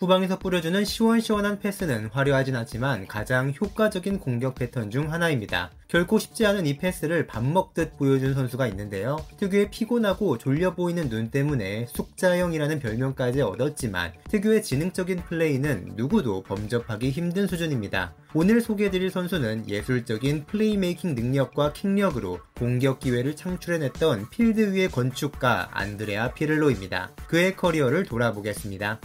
후방에서 뿌려주는 시원시원한 패스는 화려하진 않지만 가장 효과적인 공격 패턴 중 하나입니다. 결코 쉽지 않은 이 패스를 밥 먹듯 보여준 선수가 있는데요. 특유의 피곤하고 졸려 보이는 눈 때문에 숙자형이라는 별명까지 얻었지만 특유의 지능적인 플레이는 누구도 범접하기 힘든 수준입니다. 오늘 소개해드릴 선수는 예술적인 playmaking 능력과 킥력으로 공격 기회를 창출해냈던 필드 위의 건축가 안드레아 피를로입니다. 그의 커리어를 돌아보겠습니다.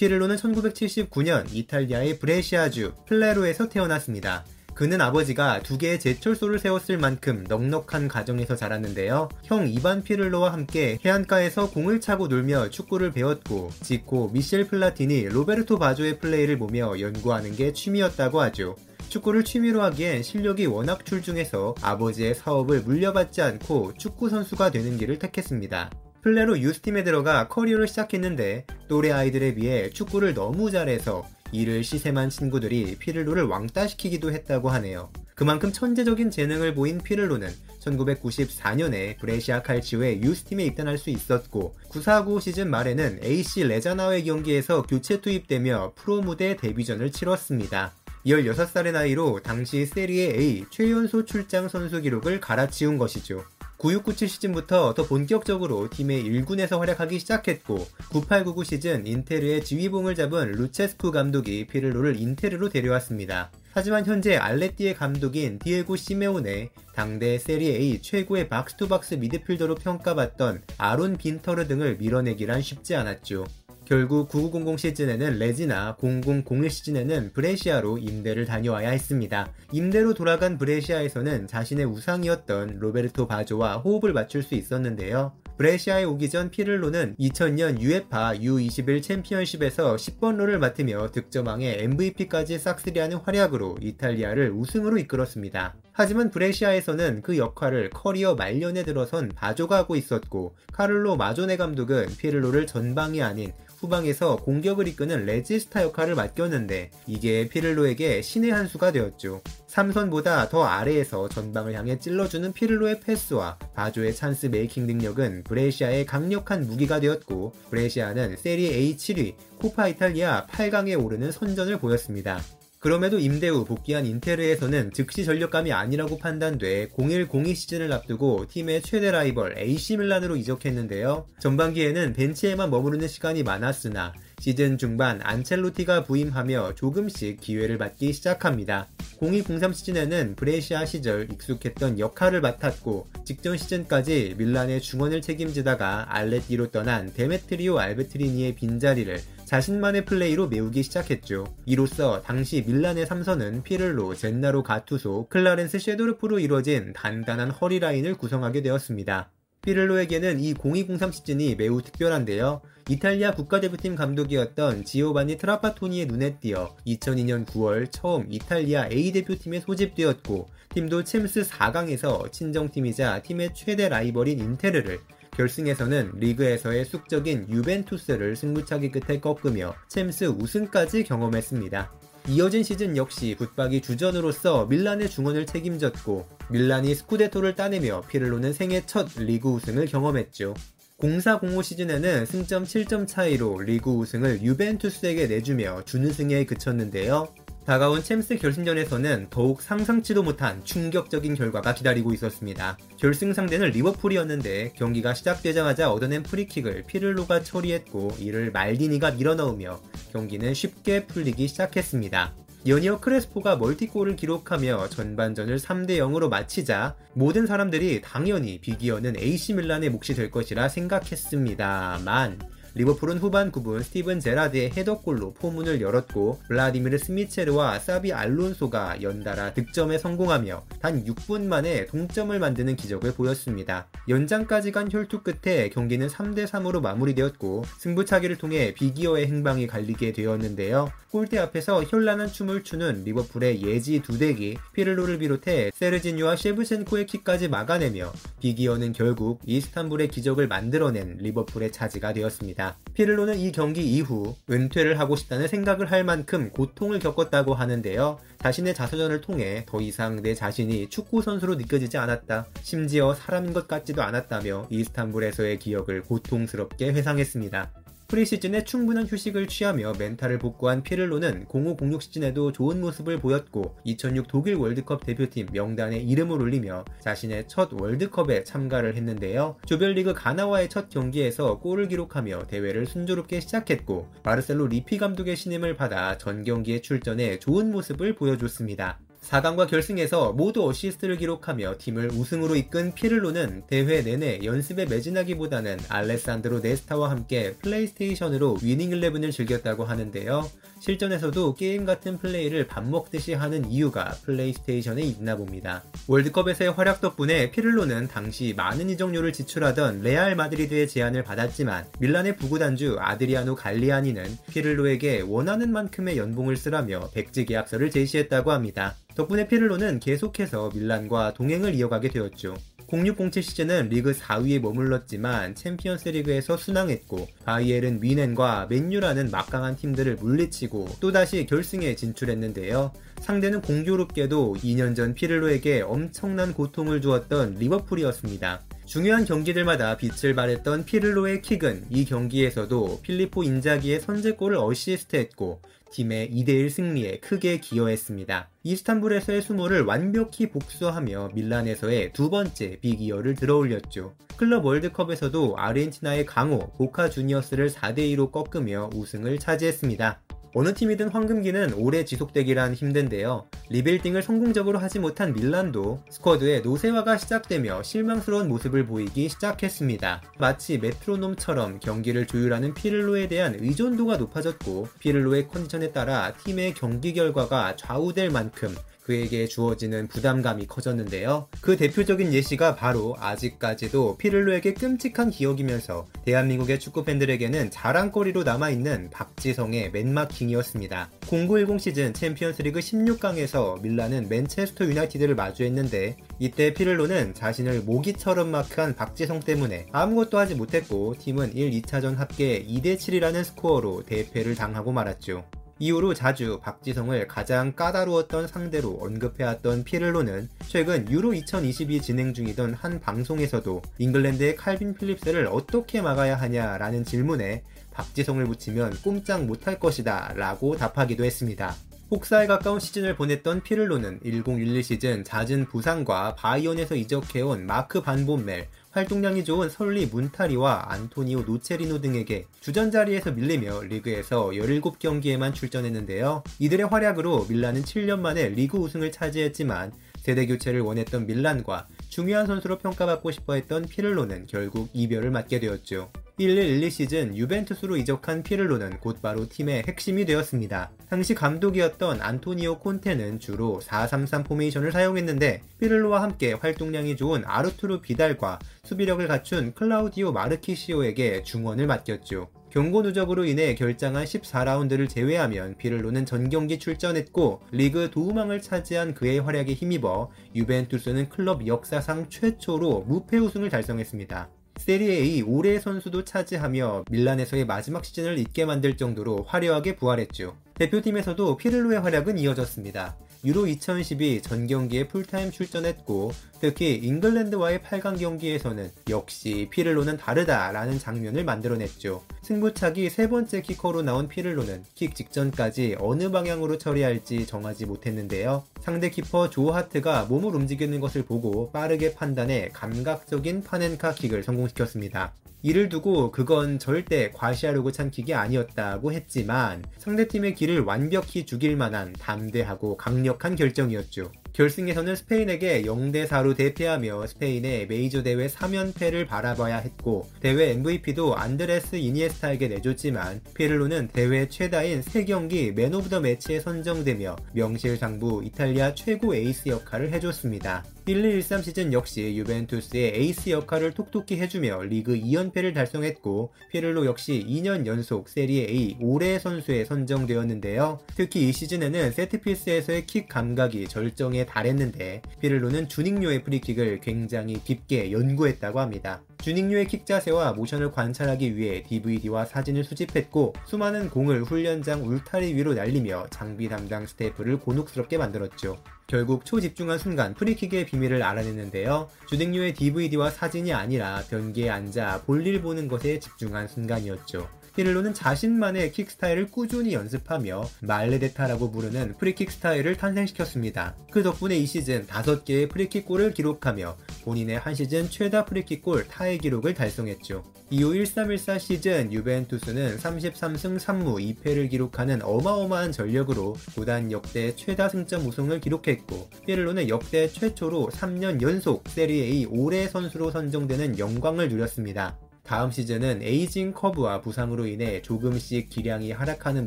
피를로는 1979년 이탈리아의 브레시아주 플레로에서 태어났습니다. 그는 아버지가 두 개의 제철소를 세웠을 만큼 넉넉한 가정에서 자랐는데요. 형 이반 피를로와 함께 해안가에서 공을 차고 놀며 축구를 배웠고 지코, 미셸 플라티니, 로베르토 바조의 플레이를 보며 연구하는 게 취미였다고 하죠. 축구를 취미로 하기엔 실력이 워낙 출중해서 아버지의 사업을 물려받지 않고 축구 선수가 되는 길을 택했습니다. 플레로 youth팀에 들어가 커리어를 시작했는데 또래 아이들에 비해 축구를 너무 잘해서 이를 시샘한 친구들이 피를로를 왕따시키기도 했다고 하네요. 그만큼 천재적인 재능을 보인 피를로는 1994년에 브레시아 칼치오의 youth팀에 입단할 수 있었고 9495 시즌 말에는 AC 레자나와의 경기에서 교체 투입되며 프로 무대 데뷔전을 치렀습니다. 16살의 나이로 당시 세리에 A 최연소 출장 선수 기록을 갈아치운 것이죠. 9697 시즌부터 더 본격적으로 팀의 1군에서 활약하기 시작했고 9899 시즌 인테르의 지휘봉을 잡은 루체스쿠 감독이 피를로를 인테르로 데려왔습니다. 하지만 현재 알레띠의 감독인 디에고 시메오네, 당대 세리A 최고의 box to box 미드필더로 평가받던 아론 빈터르 등을 밀어내기란 쉽지 않았죠. 결국 9900 시즌에는 레지나 0001 시즌에는 브레시아로 임대를 다녀와야 했습니다. 임대로 돌아간 브레시아에서는 자신의 우상이었던 로베르토 바조와 호흡을 맞출 수 있었는데요. 브레시아에 오기 전 피를로는 2000년 UEFA U21 챔피언십에서 10번 role을 맡으며 득점왕에 MVP까지 싹쓸이하는 활약으로 이탈리아를 우승으로 이끌었습니다. 하지만 브레시아에서는 그 역할을 커리어 말년에 들어선 바조가 하고 있었고 카를로 마조네 감독은 피를로를 전방이 아닌 후방에서 공격을 이끄는 regista 역할을 맡겼는데 이게 피를로에게 신의 한 수가 되었죠. 삼선보다 더 아래에서 전방을 향해 찔러주는 피를로의 패스와 바조의 chance making 능력은 브레시아의 강력한 무기가 되었고 브레시아는 세리 A 7위, 코파 이탈리아 8강에 오르는 선전을 보였습니다. 그럼에도 임대 후 복귀한 인테르에서는 즉시 전력감이 아니라고 판단돼 0102 시즌을 앞두고 팀의 최대 라이벌 AC 밀란으로 이적했는데요. 전반기에는 벤치에만 머무르는 시간이 많았으나 시즌 중반 안첼로티가 부임하며 조금씩 기회를 받기 시작합니다. 0203 시즌에는 브레시아 시절 익숙했던 역할을 맡았고 직전 시즌까지 밀란의 중원을 책임지다가 알레티로 떠난 데메트리오 알베트리니의 빈자리를 자신만의 플레이로 메우기 시작했죠. 이로써 당시 밀란의 삼선은 피를로, 젠나로 가투소, 클라렌스 쉐도르프로 이뤄진 단단한 허리라인을 구성하게 되었습니다. 피를로에게는 이 0203 시즌이 매우 특별한데요. 이탈리아 국가대표팀 감독이었던 지오바니 트라파토니의 눈에 띄어 2002년 9월 처음 이탈리아 A대표팀에 소집되었고 팀도 챔스 4강에서 친정팀이자 팀의 최대 라이벌인 인테르를 결승에서는 리그에서의 숙적인 유벤투스를 승부차기 끝에 꺾으며 챔스 우승까지 경험했습니다. 이어진 시즌 역시 붙박이 주전으로서 밀란의 중원을 책임졌고 밀란이 scudetto를 따내며 피를로는 생애 첫 리그 우승을 경험했죠. 0405 시즌에는 승점 7점 차이로 리그 우승을 유벤투스에게 내주며 준우승에 그쳤는데요. 다가온 챔스 결승전에서는 더욱 상상치도 못한 충격적인 결과가 기다리고 있었습니다. 결승 상대는 리버풀이었는데 경기가 시작되자마자 얻어낸 프리킥을 피를로가 처리했고 이를 말디니가 밀어넣으며 경기는 쉽게 풀리기 시작했습니다. 연이어 크레스포가 멀티골을 기록하며 전반전을 3대 0으로 마치자 모든 사람들이 당연히 빅이어는 AC 밀란의 몫이 될 것이라 생각했습니다만 리버풀은 후반 9분 스티븐 제라드의 헤더골로 포문을 열었고 블라디미르 스미체르와 사비 알론소가 연달아 득점에 성공하며 단 6분 만에 동점을 만드는 기적을 보였습니다. 연장까지 간 혈투 끝에 경기는 3대3으로 마무리되었고 승부차기를 통해 빅이어의 행방이 갈리게 되었는데요. 골대 앞에서 현란한 춤을 추는 리버풀의 예지 두덱이 피를로를 비롯해 세르지뉴와 셰브첸코의 킥까지 막아내며 빅이어는 결국 이스탄불의 기적을 만들어낸 리버풀의 차지가 되었습니다. 있습니다. 피를로는 이 경기 이후 은퇴를 하고 싶다는 생각을 할 만큼 고통을 겪었다고 하는데요. 자신의 자서전을 통해 더 이상 내 자신이 축구 선수로 느껴지지 않았다. 심지어 사람인 것 같지도 않았다며 이스탄불에서의 기억을 고통스럽게 회상했습니다. 프리시즌에 충분한 휴식을 취하며 멘탈을 복구한 피를로는 0506 시즌에도 좋은 모습을 보였고 2006 독일 월드컵 대표팀 명단에 이름을 올리며 자신의 첫 월드컵에 참가를 했는데요. 조별리그 가나와의 첫 경기에서 골을 기록하며 대회를 순조롭게 시작했고 마르셀로 리피 감독의 신임을 받아 전 경기에 출전해 좋은 모습을 보여줬습니다. 4강과 결승에서 모두 어시스트를 기록하며 팀을 우승으로 이끈 피를로는 대회 내내 연습에 매진하기보다는 알레산드로 네스타와 함께 플레이스테이션으로 위닝 11을 즐겼다고 하는데요. 실전에서도 게임 같은 플레이를 밥 먹듯이 하는 이유가 플레이스테이션에 있나 봅니다. 월드컵에서의 활약 덕분에 피를로는 당시 많은 이적료를 지출하던 레알 마드리드의 제안을 받았지만 밀란의 부구단주 아드리아노 갈리아니는 피를로에게 원하는 만큼의 연봉을 쓰라며 백지 계약서를 제시했다고 합니다. 덕분에 피를로는 계속해서 밀란과 동행을 이어가게 되었죠. 0607 시즌은 리그 4위에 머물렀지만 챔피언스 리그에서 순항했고 바이에른 뮌헨과 맨유라는 막강한 팀들을 물리치고 또다시 결승에 진출했는데요. 상대는 공교롭게도 2년 전 피를로에게 엄청난 고통을 주었던 리버풀이었습니다. 중요한 경기들마다 빛을 발했던 피를로의 킥은 이 경기에서도 필리포 인자기의 선제골을 어시스트했고 팀의 2대1 승리에 크게 기여했습니다. 이스탄불에서의 수모를 완벽히 복수하며 밀란에서의 두 번째 빅이어를 들어올렸죠. 클럽 월드컵에서도 아르헨티나의 강호 보카 주니어스를 4대2로 꺾으며 우승을 차지했습니다. 어느 팀이든 황금기는 오래 지속되기란 힘든데요. 리빌딩을 성공적으로 하지 못한 밀란도 스쿼드의 노쇠화가 시작되며 실망스러운 모습을 보이기 시작했습니다. 마치 메트로놈처럼 경기를 조율하는 피를로에 대한 의존도가 높아졌고 피를로의 컨디션에 따라 팀의 경기 결과가 좌우될 만큼 그에게 주어지는 부담감이 커졌는데요. 그 대표적인 예시가 바로 아직까지도 피를로에게 끔찍한 기억이면서 대한민국의 축구 팬들에게는 자랑거리로 남아있는 박지성의 맨마킹이었습니다. 0910 시즌 챔피언스리그 16강에서 밀라는 맨체스터 유나이티드를 마주했는데 이때 피를로는 자신을 모기처럼 마크한 박지성 때문에 아무것도 하지 못했고 팀은 1, 2차전 합계 2대 7이라는 스코어로 대패를 당하고 말았죠. 이후로 자주 박지성을 가장 까다로웠던 상대로 언급해왔던 피를로는 최근 유로 2022 진행 중이던 한 방송에서도 잉글랜드의 칼빈 필립스를 어떻게 막아야 하냐라는 질문에 박지성을 붙이면 꼼짝 못할 것이다 라고 답하기도 했습니다. 혹사에 가까운 시즌을 보냈던 피를로는 1012 시즌 잦은 부상과 뮌헨에서 이적해온 마크 반봄멜, 활동량이 좋은 설리 문타리와 안토니오 노체리노 등에게 주전 자리에서 밀리며 리그에서 17경기에만 출전했는데요. 이들의 활약으로 밀란은 7년 만에 리그 우승을 차지했지만 세대 교체를 원했던 밀란과 중요한 선수로 평가받고 싶어 했던 피를로는 결국 이별을 맞게 되었죠. 1112 시즌 유벤투스로 이적한 피를로는 곧바로 팀의 핵심이 되었습니다. 당시 감독이었던 안토니오 콘테는 주로 4-3-3 포메이션을 사용했는데 피를로와 함께 활동량이 좋은 아르투르 비달과 수비력을 갖춘 클라우디오 마르키시오에게 중원을 맡겼죠. 경고 누적으로 인해 결장한 14라운드를 제외하면 피를로는 전경기 출전했고 리그 도움왕을 차지한 그의 활약에 힘입어 유벤투스는 클럽 역사상 최초로 무패 우승을 달성했습니다. 세리에 A 올해의 선수도 차지하며 밀란에서의 마지막 시즌을 잊게 만들 정도로 화려하게 부활했죠. 대표팀에서도 피를로의 활약은 이어졌습니다. 유로 2012 전 경기에 풀타임 출전했고 특히 잉글랜드와의 8강 경기에서는 역시 피를로는 다르다라는 장면을 만들어냈죠. 승부차기 세 번째 키커로 나온 피를로는 킥 직전까지 어느 방향으로 처리할지 정하지 못했는데요. 상대 키퍼 조 하트가 몸을 움직이는 것을 보고 빠르게 판단해 감각적인 파넨카 킥을 성공시켰습니다. 이를 두고 그건 절대 과시하려고 찬 킥이 아니었다고 했지만 상대팀의 기를 완벽히 죽일 만한 담대하고 강력한 결정이었죠. 결승에서는 스페인에게 0대4로 대패하며 스페인의 메이저 대회 3연패를 바라봐야 했고 대회 MVP도 안드레스 이니에스타에게 내줬지만 피를로는 대회 최다인 3경기 Man of the Match에 선정되며 명실상부 이탈리아 최고 에이스 역할을 해줬습니다. 1213 시즌 역시 유벤투스의 에이스 역할을 톡톡히 해주며 리그 2연패를 달성했고 피를로 역시 2년 연속 세리에 A 올해의 선수에 선정되었는데요. 특히 이 시즌에는 세트피스에서의 킥 감각이 절정에 달했는데 피를로는 주닝요의 프리킥을 굉장히 깊게 연구했다고 합니다. 주닝요의 킥 자세와 모션을 관찰하기 위해 DVD와 사진을 수집했고 수많은 공을 훈련장 울타리 위로 날리며 장비 담당 스태프를 곤혹스럽게 만들었죠. 결국 초집중한 순간 프리킥의 비밀을 알아냈는데요. 주닝요의 DVD와 사진이 아니라 변기에 앉아 볼일 보는 것에 집중한 순간이었죠. 피를로는 자신만의 킥 스타일을 꾸준히 연습하며 maledetta라고 부르는 프리킥 스타일을 탄생시켰습니다. 그 덕분에 이 시즌 5개의 프리킥 골을 기록하며 본인의 한 시즌 최다 프리킥 골 타이 기록을 달성했죠. 이후 1314 시즌 유벤투스는 33승 3무 2패를 기록하는 어마어마한 전력으로 구단 역대 최다 승점 우승을 기록했고 피를로는 역대 최초로 3년 연속 세리에 A 올해 선수로 선정되는 영광을 누렸습니다. 다음 시즌은 aging curve와 부상으로 인해 조금씩 기량이 하락하는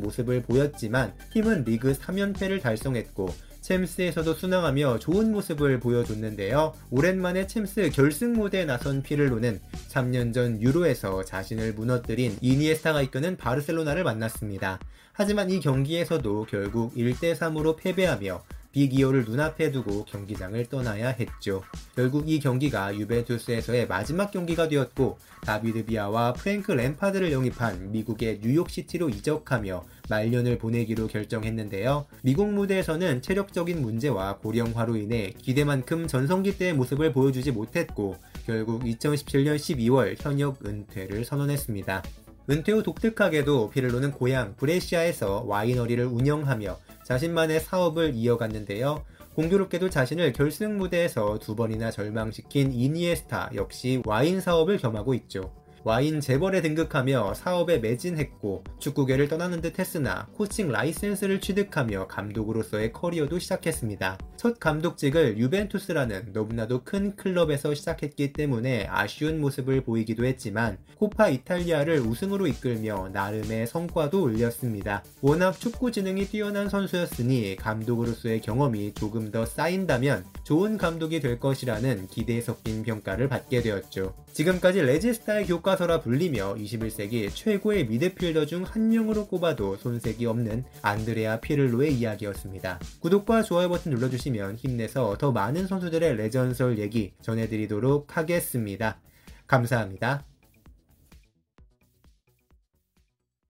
모습을 보였지만 팀은 리그 3연패를 달성했고 챔스에서도 순항하며 좋은 모습을 보여줬는데요. 오랜만에 챔스 결승 무대에 나선 피를로는 3년 전 유로에서 자신을 무너뜨린 이니에스타가 이끄는 바르셀로나를 만났습니다. 하지만 이 경기에서도 결국 1대3으로 패배하며 빅이어를 눈앞에 두고 경기장을 떠나야 했죠. 결국 이 경기가 유벤투스에서의 마지막 경기가 되었고 다비드 비아와 프랭크 램파드를 영입한 미국의 뉴욕시티로 이적하며 말년을 보내기로 결정했는데요. 미국 무대에서는 체력적인 문제와 고령화로 인해 기대만큼 전성기 때의 모습을 보여주지 못했고 결국 2017년 12월 현역 은퇴를 선언했습니다. 은퇴 후 독특하게도 피를로는 고향 브레시아에서 와이너리를 운영하며 자신만의 사업을 이어갔는데요. 공교롭게도 자신을 결승 무대에서 두 번이나 절망시킨 이니에스타 역시 와인 사업을 겸하고 있죠. 와인 재벌에 등극하며 사업에 매진했고 축구계를 떠나는 듯 했으나 코칭 라이센스를 취득하며 감독으로서의 커리어도 시작했습니다. 첫 감독직을 유벤투스라는 너무나도 큰 클럽에서 시작했기 때문에 아쉬운 모습을 보이기도 했지만 코파 이탈리아를 우승으로 이끌며 나름의 성과도 올렸습니다. 워낙 축구 지능이 뛰어난 선수였으니 감독으로서의 경험이 조금 더 쌓인다면 좋은 감독이 될 것이라는 기대 섞인 평가를 받게 되었죠. 지금까지 레지스타의 교과서라 불리며 21세기 최고의 미드필더 중 한 명으로 꼽아도 손색이 없는 안드레아 피를로의 이야기였습니다. 구독과 좋아요 버튼 눌러주시면 힘내서 더 많은 선수들의 레전설 얘기 전해드리도록 하겠습니다. 감사합니다.